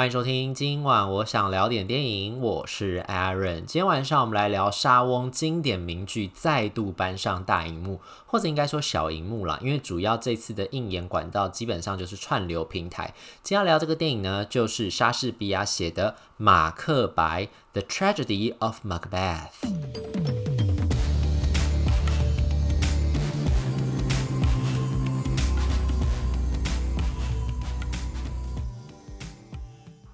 欢迎收听，今晚我想聊点电影，我是 Aaron。今天晚上我们来聊莎翁经典名句再度搬上大荧幕，或者应该说小荧幕啦，因为主要这次的映演管道基本上就是串流平台。今天要聊这个电影呢，就是莎士比亚写的《马克白》（The Tragedy of Macbeth）。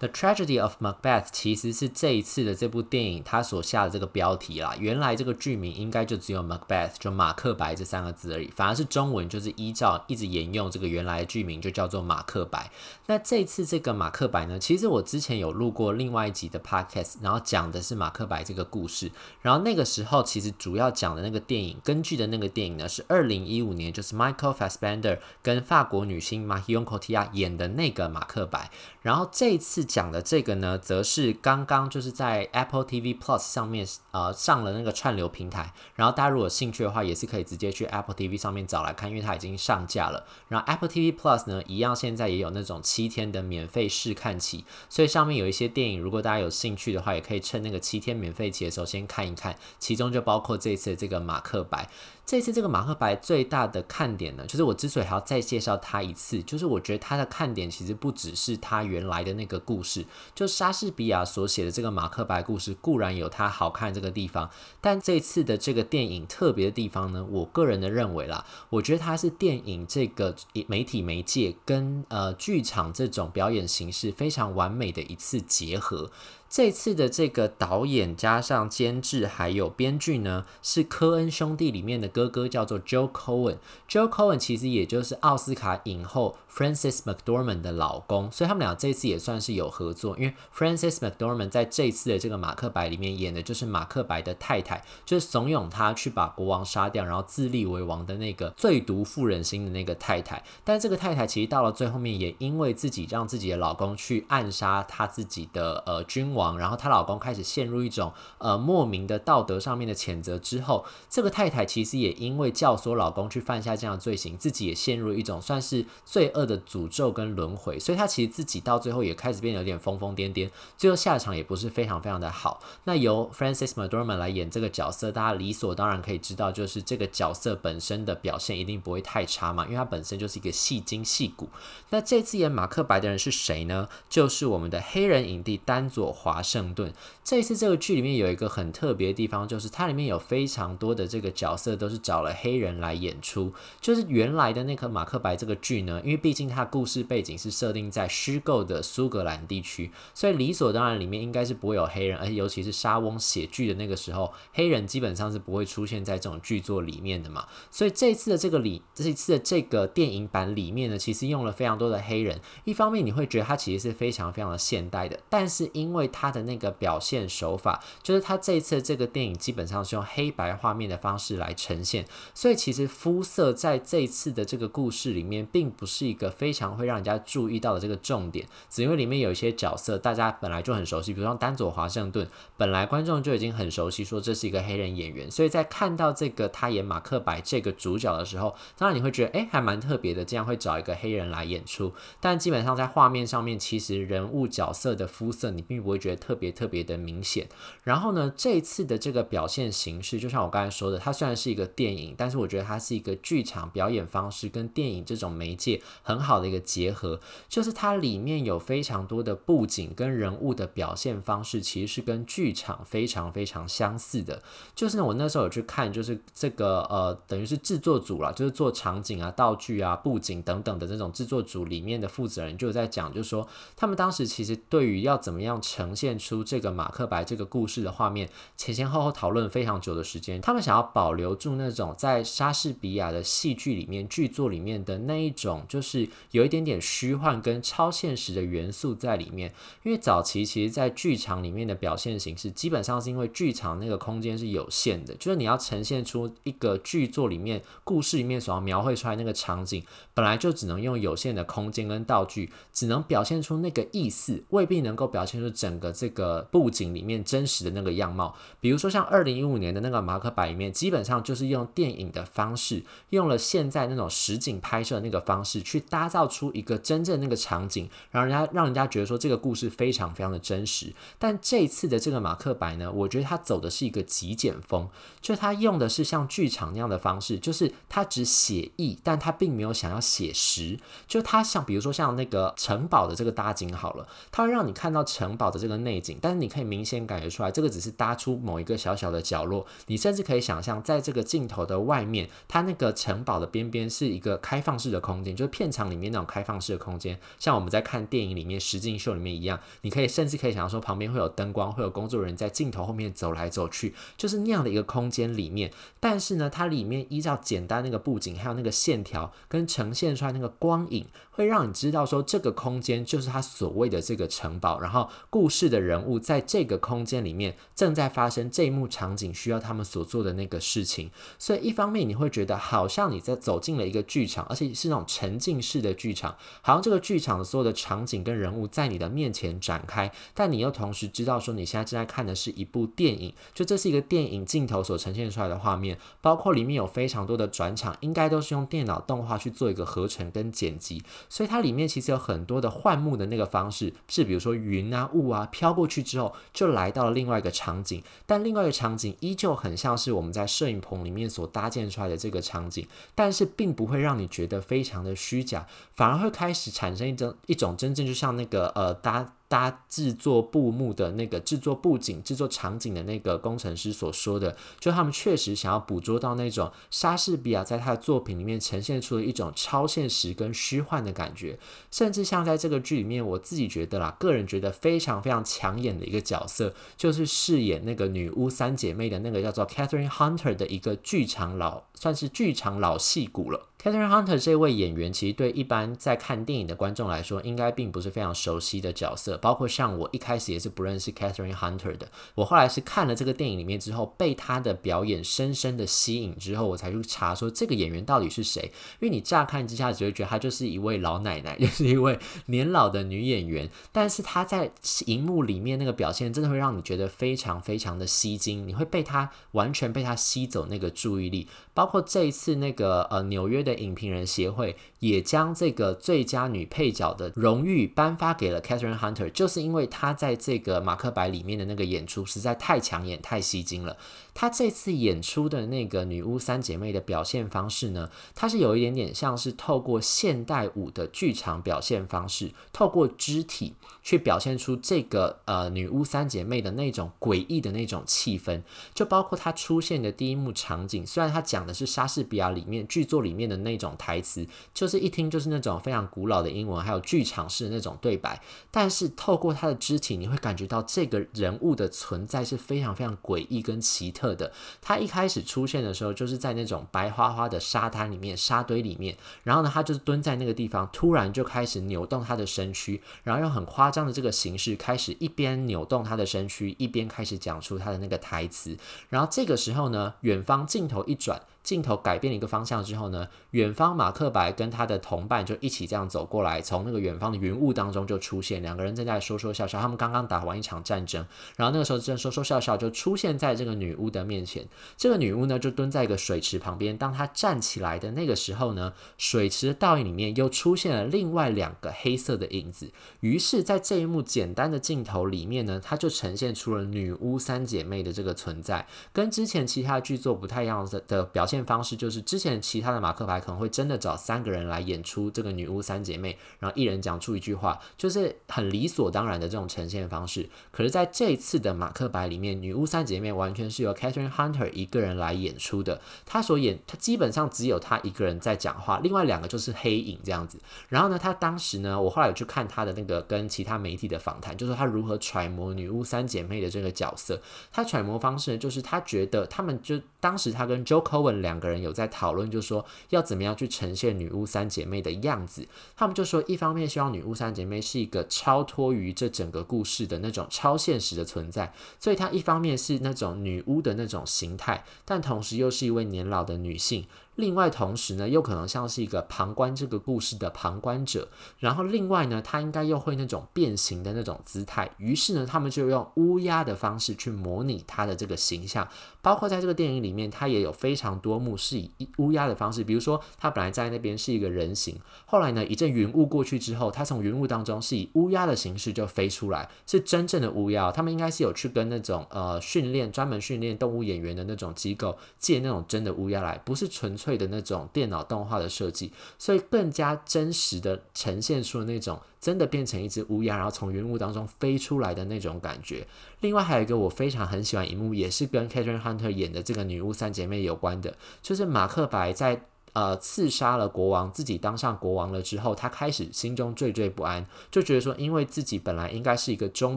The Tragedy of Macbeth 其实是这一次的这部电影它所下的这个标题啦。原来这个剧名应该就只有 Macbeth，就马克白这三个字而已。反而是中文就是依照一直沿用这个原来的剧名，就叫做马克白。那这次这个马克白呢，其实我之前有录过另外一集的 podcast，然后讲的是马克白这个故事。然后那个时候其实主要讲的那个电影，根据的那个电影呢，是二零一五年，就是 Michael Fassbender 跟法国女星 Marion c o t i a 演的那个马克白。然后这一次。讲的这个呢，则是刚刚就是在 Apple TV Plus 上面呃上了那个串流平台，然后大家如果有兴趣的话，也是可以直接去 Apple TV 上面找来看，因为它已经上架了。然后 Apple TV Plus 呢，一样现在也有那种七天的免费试看期，所以上面有一些电影，如果大家有兴趣的话，也可以趁那个七天免费期的时候先看一看，其中就包括这次的这个马克白。这次这个马克白最大的看点呢，就是我之所以还要再介绍他一次，就是我觉得他的看点其实不只是他原来的那个故事，就莎士比亚所写的这个马克白故事固然有它好看这个地方，但这次的这个电影特别的地方呢，我个人的认为啦，我觉得它是电影这个媒体媒介跟呃剧场这种表演形式非常完美的一次结合。这次的这个导演加上监制还有编剧呢，是科恩兄弟里面的哥哥，叫做 Joe Cohen。Joe Cohen 其实也就是奥斯卡影后 Frances McDormand 的老公，所以他们俩这次也算是有合作。因为 Frances McDormand 在这次的这个马克白里面演的就是马克白的太太，就是怂恿他去把国王杀掉，然后自立为王的那个最毒妇人心的那个太太。但这个太太其实到了最后面，也因为自己让自己的老公去暗杀他自己的呃君王。然后她老公开始陷入一种呃莫名的道德上面的谴责之后，这个太太其实也因为教唆老公去犯下这样的罪行，自己也陷入一种算是罪恶的诅咒跟轮回，所以她其实自己到最后也开始变得有点疯疯癫癫，最后下场也不是非常非常的好。那由 Frances McDormand 来演这个角色，大家理所当然可以知道，就是这个角色本身的表现一定不会太差嘛，因为他本身就是一个戏精戏骨。那这次演马克白的人是谁呢？就是我们的黑人影帝丹佐华。华盛顿这一次这个剧里面有一个很特别的地方，就是它里面有非常多的这个角色都是找了黑人来演出。就是原来的那个马克白这个剧呢，因为毕竟它故事背景是设定在虚构的苏格兰地区，所以理所当然里面应该是不会有黑人，而且尤其是莎翁写剧的那个时候，黑人基本上是不会出现在这种剧作里面的嘛。所以这次的这个里，这一次的这个电影版里面呢，其实用了非常多的黑人。一方面你会觉得它其实是非常非常的现代的，但是因为它他的那个表现手法，就是他这一次这个电影基本上是用黑白画面的方式来呈现，所以其实肤色在这一次的这个故事里面，并不是一个非常会让人家注意到的这个重点，只因为里面有一些角色大家本来就很熟悉，比如说丹佐华盛顿，本来观众就已经很熟悉，说这是一个黑人演员，所以在看到这个他演马克白这个主角的时候，当然你会觉得，哎，还蛮特别的，这样会找一个黑人来演出，但基本上在画面上面，其实人物角色的肤色你并不会觉得。特别特别的明显，然后呢，这一次的这个表现形式，就像我刚才说的，它虽然是一个电影，但是我觉得它是一个剧场表演方式跟电影这种媒介很好的一个结合，就是它里面有非常多的布景跟人物的表现方式，其实是跟剧场非常非常相似的。就是呢，我那时候有去看，就是这个呃，等于是制作组啦，就是做场景啊、道具啊、布景等等的这种制作组里面的负责人就在讲，就是说他们当时其实对于要怎么样成呈现。出这个马克白这个故事的画面，前前后后讨论非常久的时间。他们想要保留住那种在莎士比亚的戏剧里面、剧作里面的那一种，就是有一点点虚幻跟超现实的元素在里面。因为早期其实，在剧场里面的表现形式，基本上是因为剧场那个空间是有限的，就是你要呈现出一个剧作里面、故事里面所要描绘出来那个场景，本来就只能用有限的空间跟道具，只能表现出那个意思，未必能够表现出整个。这个布景里面真实的那个样貌，比如说像二零一五年的那个马克白里面，基本上就是用电影的方式，用了现在那种实景拍摄那个方式，去打造出一个真正那个场景，然后人家让人家觉得说这个故事非常非常的真实。但这次的这个马克白呢，我觉得他走的是一个极简风，就他用的是像剧场那样的方式，就是他只写意，但他并没有想要写实。就他像比如说像那个城堡的这个搭景好了，他会让你看到城堡的这的内景，但是你可以明显感觉出来，这个只是搭出某一个小小的角落。你甚至可以想象，在这个镜头的外面，它那个城堡的边边是一个开放式的空间，就是片场里面那种开放式的空间，像我们在看电影里面实境秀里面一样，你可以甚至可以想象说，旁边会有灯光，会有工作人员在镜头后面走来走去，就是那样的一个空间里面。但是呢，它里面依照简单那个布景，还有那个线条跟呈现出来那个光影，会让你知道说，这个空间就是他所谓的这个城堡，然后故事的人物在这个空间里面正在发生这一幕场景，需要他们所做的那个事情。所以一方面你会觉得好像你在走进了一个剧场，而且是那种沉浸式的剧场，好像这个剧场的所有的场景跟人物在你的面前展开，但你又同时知道说你现在正在看的是一部电影，就这是一个电影镜头所呈现出来的画面，包括里面有非常多的转场，应该都是用电脑动画去做一个合成跟剪辑，所以它里面其实有很多的幻幕的那个方式，是比如说云啊雾啊飘过去之后，就来到了另外一个场景，但另外一个场景依旧很像是我们在摄影棚里面所搭建出来的这个场景，但是并不会让你觉得非常的虚假，反而会开始产生一种一种真正就像那个呃搭。搭制作布幕的那个制作布景、制作场景的那个工程师所说的，就他们确实想要捕捉到那种莎士比亚在他的作品里面呈现出的一种超现实跟虚幻的感觉，甚至像在这个剧里面，我自己觉得啦，个人觉得非常非常抢眼的一个角色，就是饰演那个女巫三姐妹的那个叫做 Catherine Hunter 的一个剧场老，算是剧场老戏骨了。Catherine Hunter 这位演员，其实对一般在看电影的观众来说，应该并不是非常熟悉的角色。包括像我一开始也是不认识 Catherine Hunter 的，我后来是看了这个电影里面之后，被她的表演深深的吸引之后，我才去查说这个演员到底是谁。因为你乍看之下只会觉得她就是一位老奶奶，就是一位年老的女演员，但是她在荧幕里面那个表现，真的会让你觉得非常非常的吸睛，你会被她完全被她吸走那个注意力。包括这一次那个呃纽约的影评人协会也将这个最佳女配角的荣誉颁发给了 Catherine Hunter，就是因为他在这个马克白里面的那个演出实在太抢眼、太吸睛了。她这次演出的那个女巫三姐妹的表现方式呢，她是有一点点像是透过现代舞的剧场表现方式，透过肢体去表现出这个呃女巫三姐妹的那种诡异的那种气氛。就包括她出现的第一幕场景，虽然她讲的是莎士比亚里面剧作里面的那种台词，就是一听就是那种非常古老的英文，还有剧场式的那种对白，但是透过她的肢体，你会感觉到这个人物的存在是非常非常诡异跟奇特的。他一开始出现的时候，就是在那种白花花的沙滩里面、沙堆里面，然后呢，他就是蹲在那个地方，突然就开始扭动他的身躯，然后用很夸张的这个形式开始一边扭动他的身躯，一边开始讲出他的那个台词。然后这个时候呢，远方镜头一转。镜头改变了一个方向之后呢，远方马克白跟他的同伴就一起这样走过来，从那个远方的云雾当中就出现，两个人正在说说笑笑。他们刚刚打完一场战争，然后那个时候正说说笑笑，就出现在这个女巫的面前。这个女巫呢，就蹲在一个水池旁边。当她站起来的那个时候呢，水池的倒影里面又出现了另外两个黑色的影子。于是，在这一幕简单的镜头里面呢，它就呈现出了女巫三姐妹的这个存在，跟之前其他剧作不太一样的的表现方式就是之前其他的马克白可能会真的找三个人来演出这个女巫三姐妹，然后一人讲出一句话，就是很理所当然的这种呈现方式。可是在这一次的马克白里面，女巫三姐妹完全是由 Catherine Hunter 一个人来演出的。她所演，她基本上只有她一个人在讲话，另外两个就是黑影这样子。然后呢，她当时呢，我后来有去看她的那个跟其他媒体的访谈，就是她如何揣摩女巫三姐妹的这个角色。她揣摩方式呢，就是她觉得他们就当时他跟 Joe Cohen 两个人。有在讨论，就说要怎么样去呈现女巫三姐妹的样子。他们就说，一方面希望女巫三姐妹是一个超脱于这整个故事的那种超现实的存在，所以她一方面是那种女巫的那种形态，但同时又是一位年老的女性。另外同时呢，又可能像是一个旁观这个故事的旁观者。然后另外呢，他应该又会那种变形的那种姿态。于是呢，他们就用乌鸦的方式去模拟他的这个形象。包括在这个电影里面，它也有非常多幕是以乌鸦的方式，比如说它本来在那边是一个人形，后来呢，一阵云雾过去之后，它从云雾当中是以乌鸦的形式就飞出来，是真正的乌鸦。他们应该是有去跟那种呃训练专门训练动物演员的那种机构借那种真的乌鸦来，不是纯粹的那种电脑动画的设计，所以更加真实的呈现出了那种真的变成一只乌鸦，然后从云雾当中飞出来的那种感觉。另外还有一个我非常很喜欢一幕，也是跟 Kathryn Hunter 演的这个女巫三姐妹有关的，就是马克白在。呃，刺杀了国王，自己当上国王了之后，他开始心中惴惴不安，就觉得说，因为自己本来应该是一个忠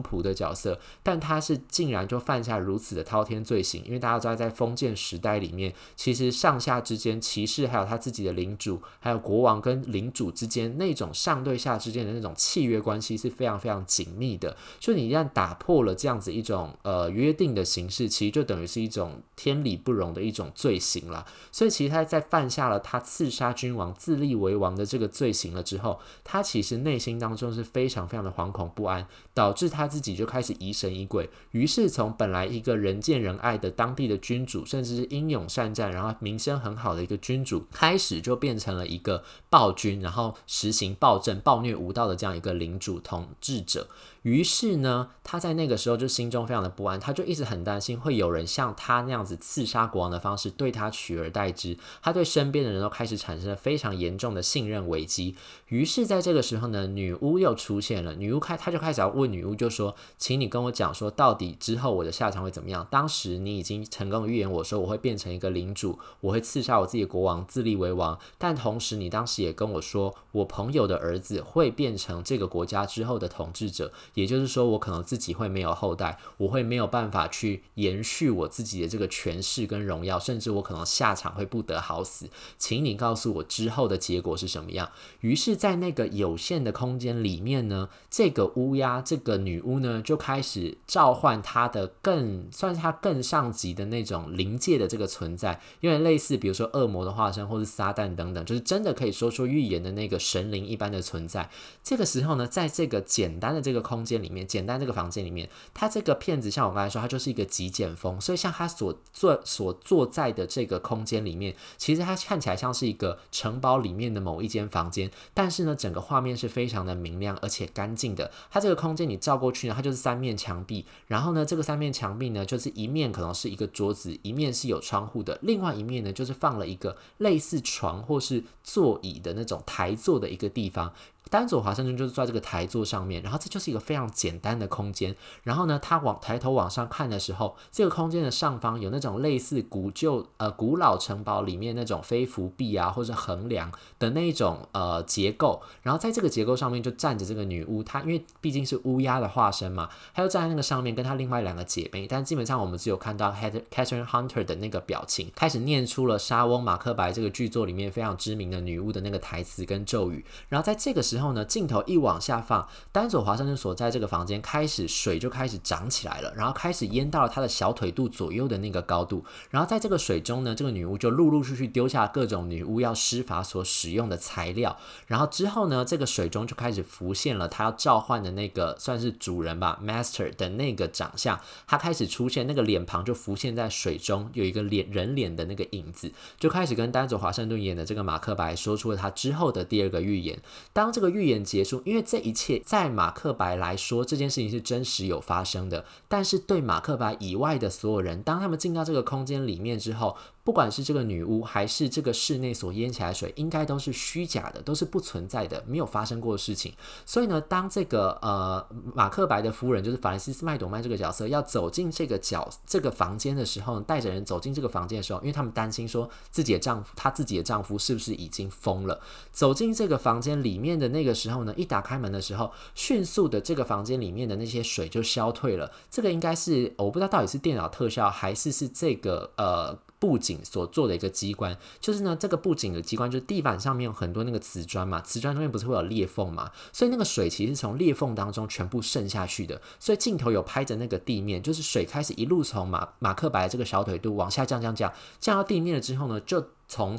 仆的角色，但他是竟然就犯下如此的滔天罪行。因为大家知道，在封建时代里面，其实上下之间，骑士还有他自己的领主，还有国王跟领主之间那种上对下之间的那种契约关系是非常非常紧密的。就你一旦打破了这样子一种呃约定的形式，其实就等于是一种天理不容的一种罪行了。所以其实他在犯下了。他刺杀君王、自立为王的这个罪行了之后，他其实内心当中是非常非常的惶恐不安，导致他自己就开始疑神疑鬼。于是从本来一个人见人爱的当地的君主，甚至是英勇善战，然后名声很好的一个君主，开始就变成了一个暴君，然后实行暴政、暴虐无道的这样一个领主统治者。于是呢，他在那个时候就心中非常的不安，他就一直很担心会有人像他那样子刺杀国王的方式对他取而代之。他对身边的人都开始产生了非常严重的信任危机。于是，在这个时候呢，女巫又出现了。女巫开，他就开始要问女巫，就说：“请你跟我讲说，到底之后我的下场会怎么样？当时你已经成功预言我说我会变成一个领主，我会刺杀我自己的国王，自立为王。但同时，你当时也跟我说，我朋友的儿子会变成这个国家之后的统治者。”也就是说，我可能自己会没有后代，我会没有办法去延续我自己的这个权势跟荣耀，甚至我可能下场会不得好死。请你告诉我之后的结果是什么样？于是，在那个有限的空间里面呢，这个乌鸦，这个女巫呢，就开始召唤她的更算是她更上级的那种灵界的这个存在，因为类似比如说恶魔的化身，或是撒旦等等，就是真的可以说出预言的那个神灵一般的存在。这个时候呢，在这个简单的这个空间里面，简单这个房间里面，他这个片子像我刚才说，它就是一个极简风，所以像他所坐所坐在的这个空间里面，其实它看起来像是一个城堡里面的某一间房间，但是呢，整个画面是非常的明亮而且干净的。它这个空间你照过去呢，它就是三面墙壁，然后呢，这个三面墙壁呢，就是一面可能是一个桌子，一面是有窗户的，另外一面呢，就是放了一个类似床或是座椅的那种台座的一个地方。丹佐华盛顿就是坐在这个台座上面，然后这就是一个非常简单的空间。然后呢，他往抬头往上看的时候，这个空间的上方有那种类似古旧呃古老城堡里面那种飞扶壁啊，或者横梁的那种呃结构。然后在这个结构上面就站着这个女巫，她因为毕竟是乌鸦的化身嘛，她就站在那个上面，跟她另外两个姐妹。但基本上我们只有看到 Catherine Hunter 的那个表情，开始念出了《莎翁马克白》这个剧作里面非常知名的女巫的那个台词跟咒语。然后在这个时之。后呢，镜头一往下放，丹佐华盛顿所在这个房间开始水就开始涨起来了，然后开始淹到了他的小腿肚左右的那个高度。然后在这个水中呢，这个女巫就陆陆续续丢下各种女巫要施法所使用的材料。然后之后呢，这个水中就开始浮现了他要召唤的那个算是主人吧，Master 的那个长相。他开始出现，那个脸庞就浮现在水中，有一个脸人脸的那个影子，就开始跟丹佐华盛顿演的这个马克白说出了他之后的第二个预言。当这个预言结束，因为这一切在马克白来说，这件事情是真实有发生的。但是对马克白以外的所有人，当他们进到这个空间里面之后，不管是这个女巫，还是这个室内所淹起来水，应该都是虚假的，都是不存在的，没有发生过的事情。所以呢，当这个呃马克白的夫人，就是法兰西斯麦朵曼这个角色，要走进这个角这个房间的时候，带着人走进这个房间的时候，因为他们担心说自己的丈夫，她自己的丈夫是不是已经疯了？走进这个房间里面的那个时候。呢，一打开门的时候，迅速的这个房间里面的那些水就消退了。这个应该是我不知道到底是电脑特效还是是这个呃布景所做的一个机关。就是呢，这个布景的机关就是地板上面有很多那个瓷砖嘛，瓷砖中间不是会有裂缝嘛，所以那个水其实从裂缝当中全部渗下去的。所以镜头有拍着那个地面，就是水开始一路从马马克白这个小腿肚往下降降降降到地面了之后呢，就从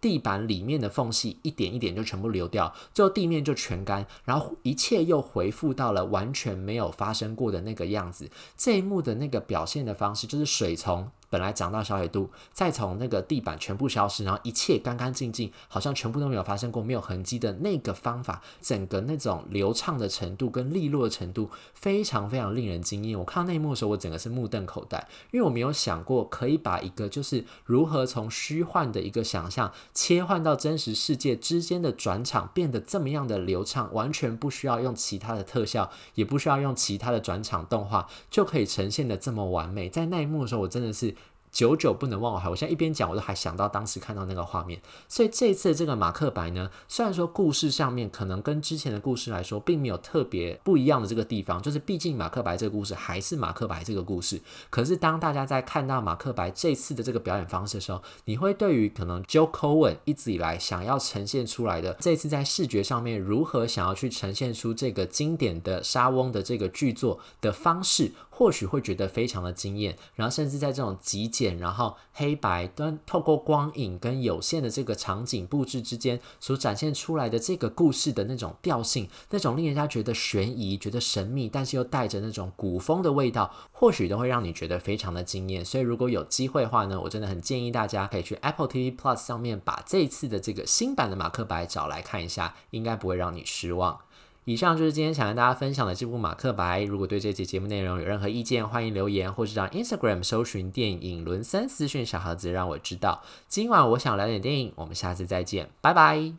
地板里面的缝隙一点一点就全部流掉，最后地面就全干，然后一切又恢复到了完全没有发生过的那个样子。这一幕的那个表现的方式，就是水从本来涨到小纬度，再从那个地板全部消失，然后一切干干净净，好像全部都没有发生过，没有痕迹的那个方法，整个那种流畅的程度跟利落的程度，非常非常令人惊艳。我看到那一幕的时候，我整个是目瞪口呆，因为我没有想过可以把一个就是如何从虚幻的一个想象。切换到真实世界之间的转场变得这么样的流畅，完全不需要用其他的特效，也不需要用其他的转场动画，就可以呈现的这么完美。在那一幕的时候，我真的是。久久不能忘怀，我现在一边讲，我都还想到当时看到那个画面。所以这次这个马克白呢，虽然说故事上面可能跟之前的故事来说，并没有特别不一样的这个地方，就是毕竟马克白这个故事还是马克白这个故事。可是当大家在看到马克白这次的这个表演方式的时候，你会对于可能 Joe Cohen 一直以来想要呈现出来的这次在视觉上面如何想要去呈现出这个经典的莎翁的这个剧作的方式。或许会觉得非常的惊艳，然后甚至在这种极简，然后黑白端透过光影跟有限的这个场景布置之间所展现出来的这个故事的那种调性，那种令人家觉得悬疑、觉得神秘，但是又带着那种古风的味道，或许都会让你觉得非常的惊艳。所以如果有机会的话呢，我真的很建议大家可以去 Apple TV Plus 上面把这一次的这个新版的马克白找来看一下，应该不会让你失望。以上就是今天想跟大家分享的这部《马克白》。如果对这期节目内容有任何意见，欢迎留言，或是到 Instagram 搜寻电影伦森私讯小盒子，让我知道。今晚我想聊点电影，我们下次再见，拜拜。